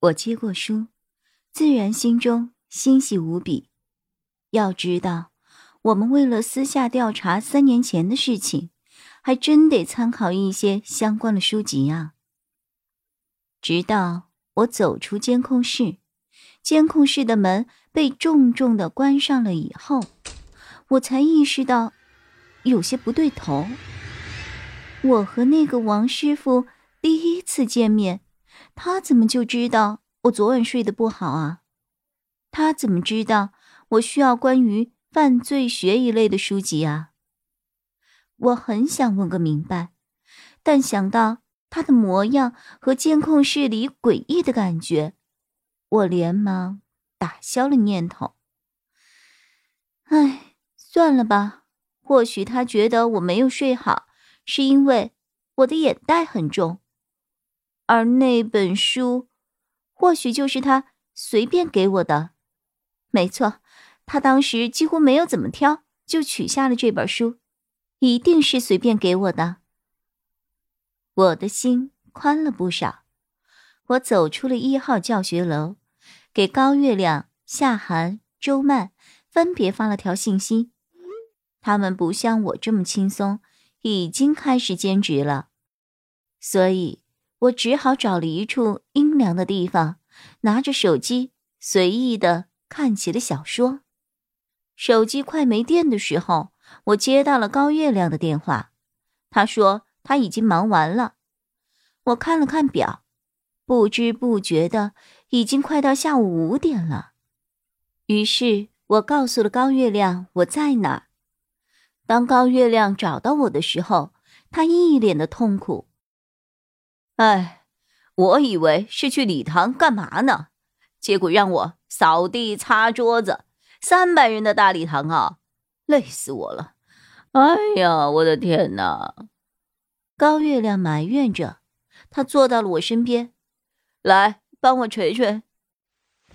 我接过书，自然心中欣喜无比。要知道，我们为了私下调查三年前的事情，还真得参考一些相关的书籍啊。直到我走出监控室，监控室的门被重重的关上了以后，我才意识到有些不对头。我和那个王师傅第一次见面。他怎么就知道我昨晚睡得不好啊？他怎么知道我需要关于犯罪学一类的书籍啊？我很想问个明白，但想到他的模样和监控室里诡异的感觉，我连忙打消了念头。唉，算了吧。或许他觉得我没有睡好，是因为我的眼袋很重。而那本书，或许就是他随便给我的。没错，他当时几乎没有怎么挑，就取下了这本书，一定是随便给我的。我的心宽了不少。我走出了一号教学楼，给高月亮、夏寒、周曼分别发了条信息。他们不像我这么轻松，已经开始兼职了，所以。我只好找了一处阴凉的地方，拿着手机随意的看起了小说。手机快没电的时候，我接到了高月亮的电话，他说他已经忙完了。我看了看表，不知不觉的已经快到下午五点了。于是我告诉了高月亮我在哪儿。当高月亮找到我的时候，他一脸的痛苦。哎，我以为是去礼堂干嘛呢，结果让我扫地擦桌子，三百人的大礼堂啊，累死我了！哎呀，我的天哪！高月亮埋怨着，他坐到了我身边，来帮我捶捶，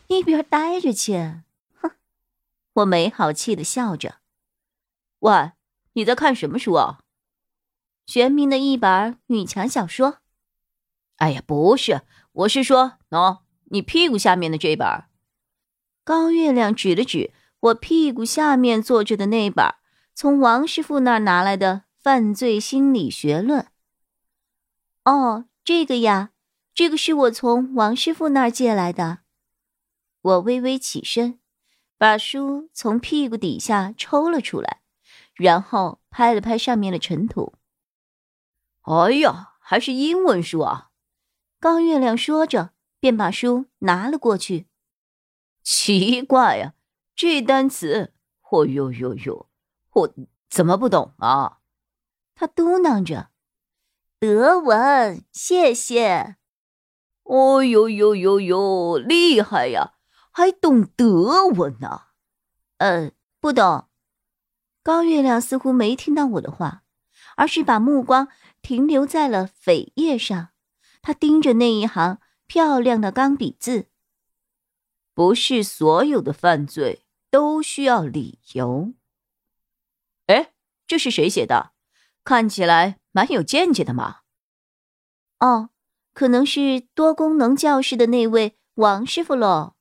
一边待着去！哼，我没好气的笑着。喂，你在看什么书啊？玄冥的一本女强小说。哎呀，不是，我是说，喏，你屁股下面的这本。高月亮指了指我屁股下面坐着的那本，从王师傅那儿拿来的《犯罪心理学论》。哦，这个呀，这个是我从王师傅那儿借来的。我微微起身，把书从屁股底下抽了出来，然后拍了拍上面的尘土。哎呀，还是英文书啊！高月亮说着，便把书拿了过去。奇怪呀，这单词，哦呦呦呦，我怎么不懂啊？他嘟囔着：“德文，谢谢。”哦呦呦呦呦，厉害呀，还懂德文呢？呃，不懂。高月亮似乎没听到我的话，而是把目光停留在了扉页上。他盯着那一行漂亮的钢笔字。不是所有的犯罪都需要理由。哎，这是谁写的？看起来蛮有见解的嘛。哦，可能是多功能教室的那位王师傅喽。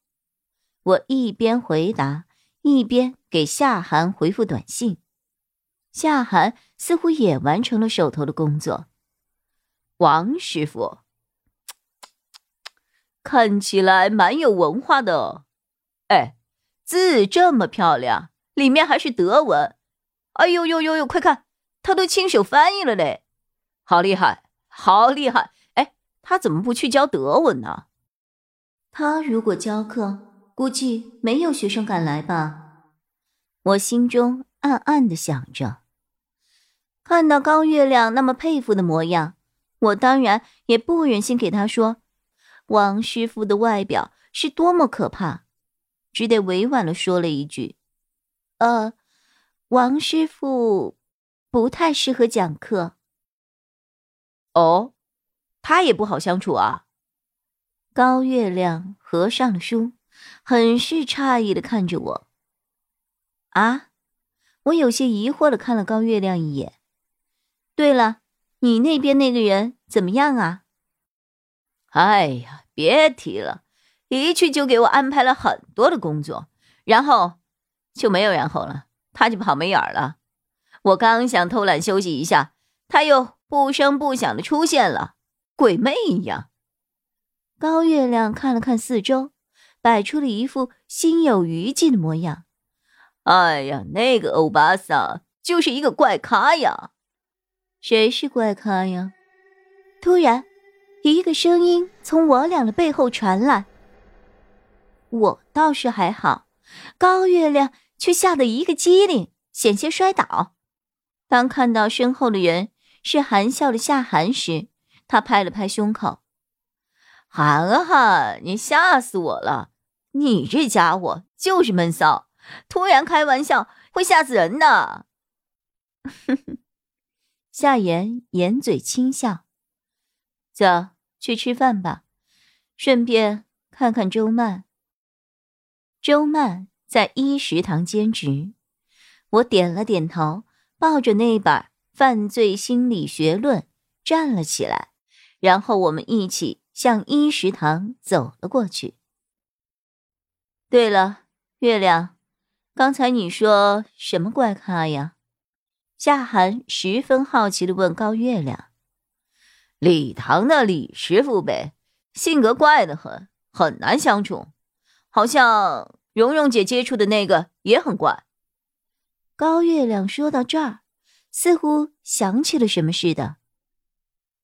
我一边回答，一边给夏寒回复短信。夏寒似乎也完成了手头的工作。王师傅。看起来蛮有文化的哦，哎，字这么漂亮，里面还是德文。哎呦呦呦呦，快看，他都亲手翻译了嘞，好厉害，好厉害！哎，他怎么不去教德文呢？他如果教课，估计没有学生敢来吧？我心中暗暗的想着。看到高月亮那么佩服的模样，我当然也不忍心给他说。王师傅的外表是多么可怕，只得委婉的说了一句：“呃，王师傅不太适合讲课。”哦，他也不好相处啊。高月亮合上了书，很是诧异的看着我。啊，我有些疑惑的看了高月亮一眼。对了，你那边那个人怎么样啊？哎呀，别提了，一去就给我安排了很多的工作，然后就没有然后了，他就跑没影儿了。我刚想偷懒休息一下，他又不声不响的出现了，鬼魅一样。高月亮看了看四周，摆出了一副心有余悸的模样。哎呀，那个欧巴桑就是一个怪咖呀！谁是怪咖呀？突然。一个声音从我俩的背后传来，我倒是还好，高月亮却吓得一个机灵，险些摔倒。当看到身后的人是含笑的夏寒时，他拍了拍胸口：“涵涵，你吓死我了！你这家伙就是闷骚，突然开玩笑会吓死人的。”哼哼夏言掩嘴轻笑。走，去吃饭吧，顺便看看周曼。周曼在一食堂兼职，我点了点头，抱着那本《犯罪心理学论》站了起来，然后我们一起向一食堂走了过去。对了，月亮，刚才你说什么怪咖呀？夏寒十分好奇的问高月亮。礼堂的李师傅呗，性格怪得很，很难相处。好像蓉蓉姐接触的那个也很怪。高月亮说到这儿，似乎想起了什么似的。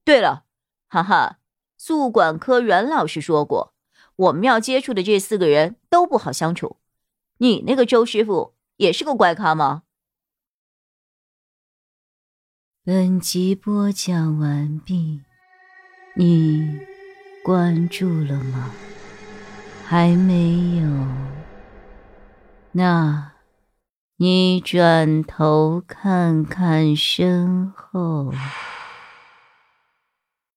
对了，哈哈，宿管科阮老师说过，我们要接触的这四个人都不好相处。你那个周师傅也是个怪咖吗？本集播讲完毕。你关注了吗？还没有？那，你转头看看身后。